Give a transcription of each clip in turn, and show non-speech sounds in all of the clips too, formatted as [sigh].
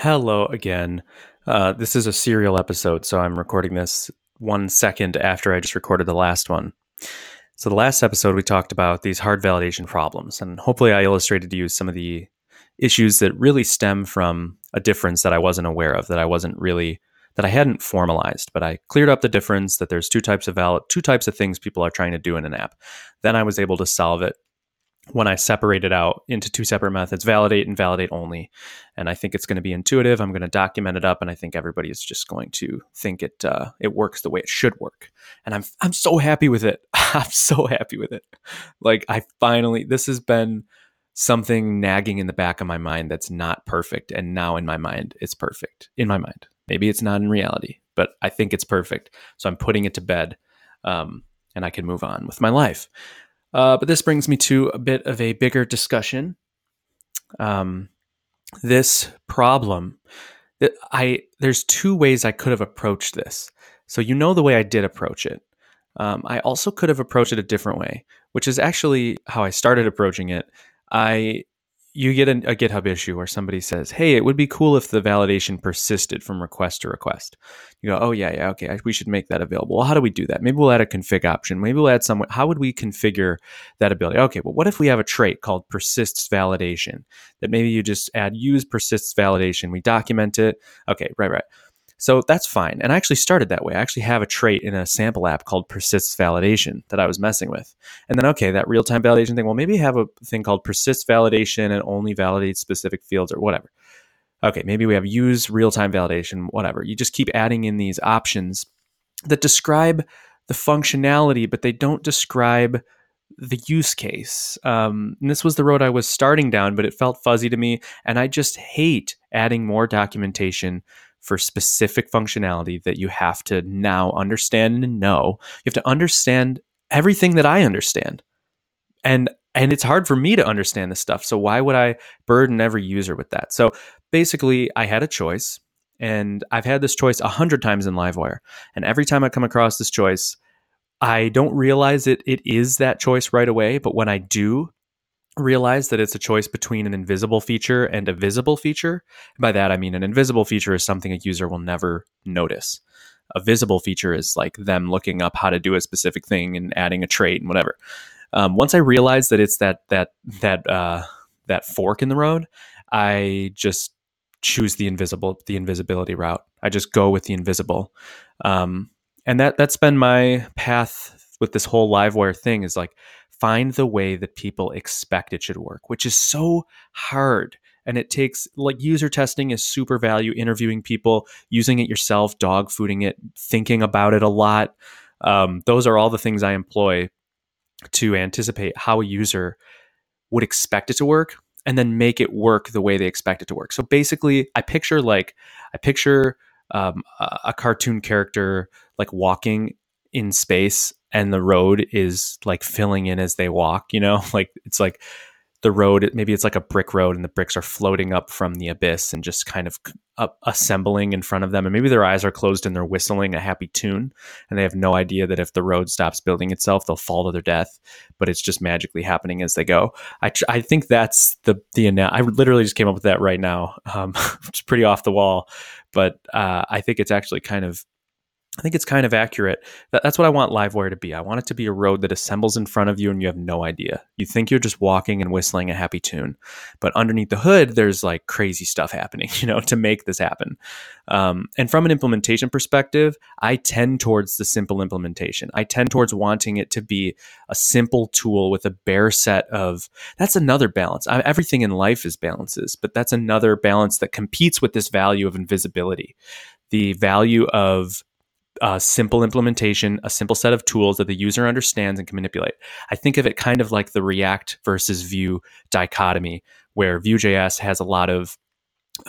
Hello again. Uh, this is a serial episode, so I'm recording this one second after I just recorded the last one. So, the last episode, we talked about these hard validation problems, and hopefully, I illustrated to you some of the issues that really stem from a difference that I wasn't aware of, that I wasn't really, that I hadn't formalized, but I cleared up the difference that there's two types of valid, two types of things people are trying to do in an app. Then I was able to solve it when I separate it out into two separate methods, validate and validate only. And I think it's going to be intuitive. I'm going to document it up, and I think everybody is just going to think it uh, it works the way it should work. And I'm I'm so happy with it. [laughs] I'm so happy with it. Like I finally, this has been something nagging in the back of my mind that's not perfect, and now in my mind, it's perfect. In my mind, maybe it's not in reality, but I think it's perfect. So I'm putting it to bed, um, and I can move on with my life. Uh, but this brings me to a bit of a bigger discussion. Um, this problem, that I there's two ways I could have approached this. So you know the way I did approach it. Um, I also could have approached it a different way, which is actually how I started approaching it. I you get a, a, GitHub issue where somebody says, "Hey, it would be cool if the validation persisted from request to request." You go, "Oh yeah, yeah, okay, we should make that available." Well, how do we do that? Maybe we'll add a config option. Maybe we'll add some. How would we configure that ability? Okay, well, what if we have a trait called persists validation that maybe you just add use persists validation. We document it. Okay, right, right. So that's fine. And I actually started that way. I actually have a trait in a sample app called persists validation that I was messing with. And then, okay, that real time validation thing, well, maybe have a thing called persists validation and only validate specific fields or whatever. Okay, maybe we have use real time validation, whatever. You just keep adding in these options that describe the functionality, but they don't describe the use case. Um, this was the road I was starting down, but it felt fuzzy to me. And I just hate adding more documentation for specific functionality that you have to now understand and know. You have to understand everything that I understand. And and it's hard for me to understand this stuff. So why would I burden every user with that? So basically, I had a choice, and I've had this choice a hundred times in Livewire. And every time I come across this choice, I don't realize it it is that choice right away. But when I do, realize that it's a choice between an invisible feature and a visible feature. By that, I mean an invisible feature is something a user will never notice. A visible feature is like them looking up how to do a specific thing and adding a trait and whatever. Um, once I realize that it's that that that uh, that fork in the road, I just choose the invisible the invisibility route. I just go with the invisible, um, and that that's been my path with this whole Livewire thing. Is like find the way that people expect it should work, which is so hard. And it takes like user testing is super value, interviewing people, using it yourself, dog fooding it, thinking about it a lot. Um, those are all the things I employ to anticipate how a user would expect it to work and then make it work the way they expect it to work. So basically, I picture like I picture um, a cartoon character like walking in space and the road is like filling in as they walk, you know? [laughs] Like it's like the road maybe it's like a brick road and the bricks are floating up from the abyss and just kind of assembling in front of them and maybe their eyes are closed and they're whistling a happy tune and they have no idea that if the road stops building itself they'll fall to their death but it's just magically happening as they go i, I think that's the the i literally just came up with that right now um, [laughs] it's pretty off the wall but uh, i think it's actually kind of I think it's kind of accurate. That's what I want Livewire to be. I want it to be a road that assembles in front of you and you have no idea. You think you're just walking and whistling a happy tune, but underneath the hood, there's like crazy stuff happening, [laughs] you know, to make this happen. Um, and from an implementation perspective, I tend towards the simple implementation. I tend towards wanting it to be a simple tool with a bare set of. That's another balance. I, everything in life is balances, but that's another balance that competes with this value of invisibility. The value of a simple implementation, a simple set of tools that the user understands and can manipulate. I think of it kind of like the React versus Vue dichotomy, where Vue.js has a lot of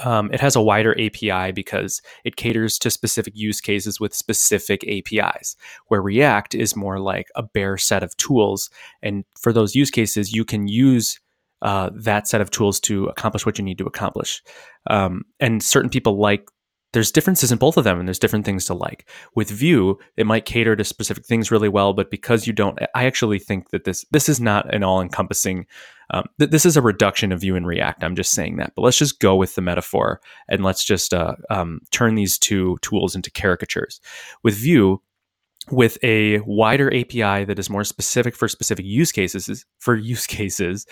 um, it has a wider API because it caters to specific use cases with specific APIs, where React is more like a bare set of tools. And for those use cases, you can use uh, that set of tools to accomplish what you need to accomplish. Um, and certain people like there's differences in both of them and there's different things to like. With Vue, it might cater to specific things really well, but because you don't, I actually think that this this is not an all encompassing. Um, th- this is a reduction of Vue and React. I'm just saying that, but let's just go with the metaphor and let's just uh, um, turn these two tools into caricatures. With Vue, with a wider API that is more specific for specific use cases, for use cases,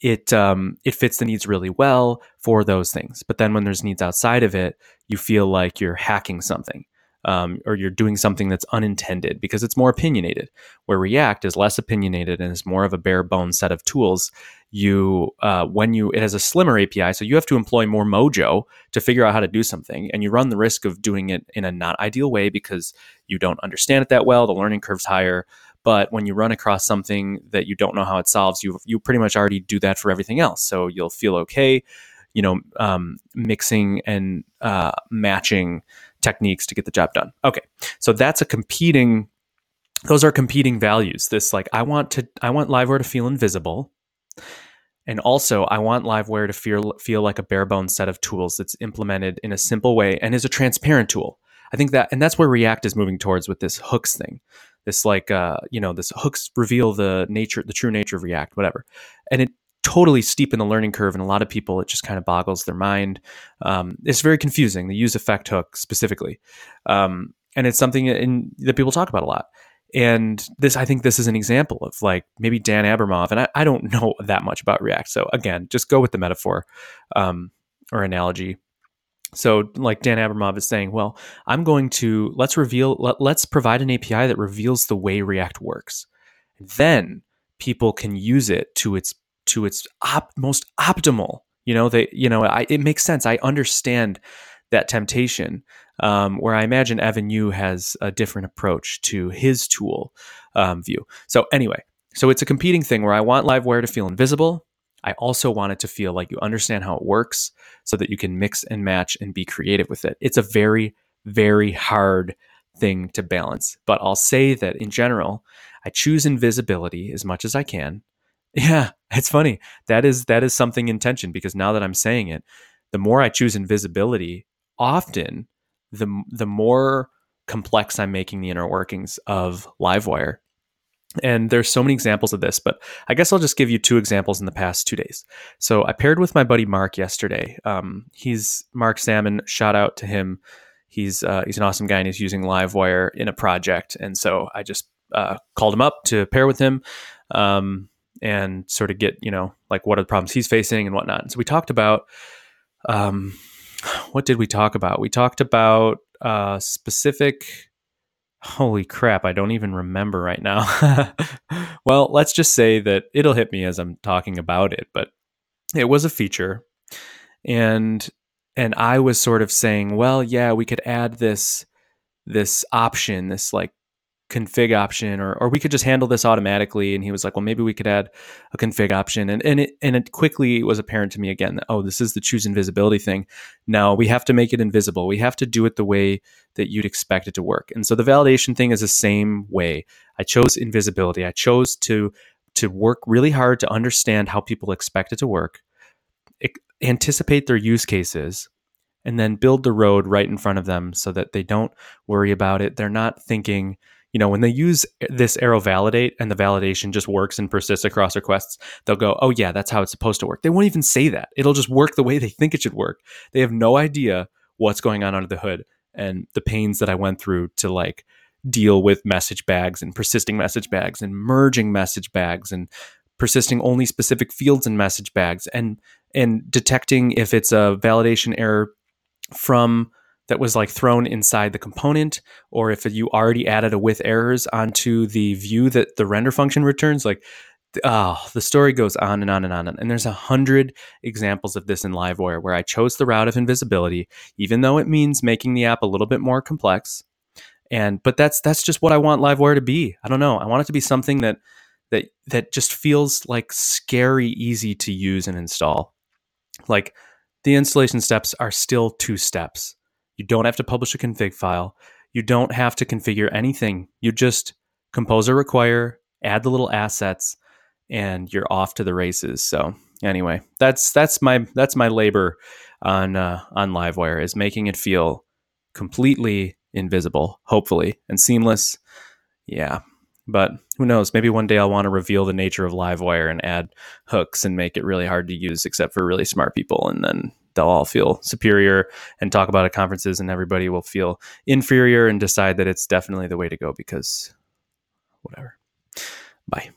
it um, it fits the needs really well for those things. But then when there's needs outside of it, you feel like you're hacking something. Um, or you're doing something that's unintended because it's more opinionated. Where React is less opinionated and is more of a bare bones set of tools. You, uh, when you, it has a slimmer API, so you have to employ more mojo to figure out how to do something, and you run the risk of doing it in a not ideal way because you don't understand it that well. The learning curve's higher. But when you run across something that you don't know how it solves, you you pretty much already do that for everything else. So you'll feel okay, you know, um, mixing and uh, matching techniques to get the job done. Okay, so that's a competing. Those are competing values. This like I want to I want Livewire to feel invisible, and also I want Livewire to feel feel like a bare bones set of tools that's implemented in a simple way and is a transparent tool. I think that, and that's where React is moving towards with this hooks thing. This like uh, you know this hooks reveal the nature the true nature of react whatever. And it totally steep in the learning curve and a lot of people. It just kind of boggles their mind. Um, it's very confusing the use effect hook specifically. Um, and it's something in, that people talk about a lot. And this i think this is an example of like maybe dan abramov and i, I don't [laughs] know that much about react. So again just go with the metaphor um, or analogy so, like Dan Abramov is saying, well, I'm going to let's reveal, let, let's provide an API that reveals the way React works. Then people can use it to its to its op, most optimal. You know, they, you know, I, it makes sense. I understand that temptation. Um, where I imagine Evan You has a different approach to his tool um, Vue. So anyway, so it's a competing thing where I want Livewire to feel invisible I also want it to feel like you understand how it works so that you can mix and match and be creative with it. It's a very, very hard thing to balance. But I'll say that in general, I choose invisibility as much as I can. [laughs] Yeah, it's funny. That is that is something in tension because now that I'm saying it, the more I choose invisibility, often the the more complex I'm making the inner workings of Livewire and there's so many examples of this, but I guess I'll just give you two examples in the past two days. So I paired with my buddy Mark yesterday. Um, he's Mark Salmon. Shout out to him. He's uh, he's an awesome guy, and he's using Livewire in a project. And so I just uh, called him up to pair with him um, and sort of get you know like what are the problems he's facing and whatnot. And so we talked about um, [sighs] what did we talk about? We talked about uh, specific Holy crap, I don't even remember right now. [laughs] well, let's just say that it'll hit me as I'm talking about it, but it was a feature and and I was sort of saying, well, yeah, we could add this this option, this like config option or, or we could just handle this automatically. And he was like well maybe we could add a config option. And, and it and it quickly was apparent to me again that oh this is the choose invisibility thing. No we have to make it invisible. We have to do it the way that you'd expect it to work. And so the validation thing is the same way. I chose invisibility. I chose to to work really hard to understand how people expect it to work anticipate their use cases and then build the road right in front of them so that they don't worry about it. They're not thinking you know, when they use this arrow validate and the validation just works and persists across requests, they'll go, oh, yeah, that's how it's supposed to work. They won't even say that. It'll just work the way they think it should work. They have no idea what's going on under the hood and the pains that I went through to like deal with message bags and persisting message bags and merging message bags and persisting only specific fields in message bags and and detecting if it's a validation error from that was like thrown inside the component, or if you already added a with errors onto the view that the render function returns, like oh, the story goes on and on and on. And there's a hundred examples of this in Livewire where I chose the route of invisibility, even though it means making the app a little bit more complex. And but that's that's just what I want Livewire to be. I don't know. I want it to be something that that that just feels like scary easy to use and install. Like the installation steps are still two steps. You don't have to publish a config file. You don't have to configure anything. You just composer require, add the little assets, and you're off to the races. So anyway, that's that's my that's my labor on uh, on Livewire is making it feel completely invisible, hopefully, and seamless. Yeah. But who knows? Maybe one day I'll want to reveal the nature of Livewire and add hooks and make it really hard to use, except for really smart people. And then they'll all feel superior and talk about at conferences, and everybody will feel inferior and decide that it's definitely the way to go because whatever. Bye.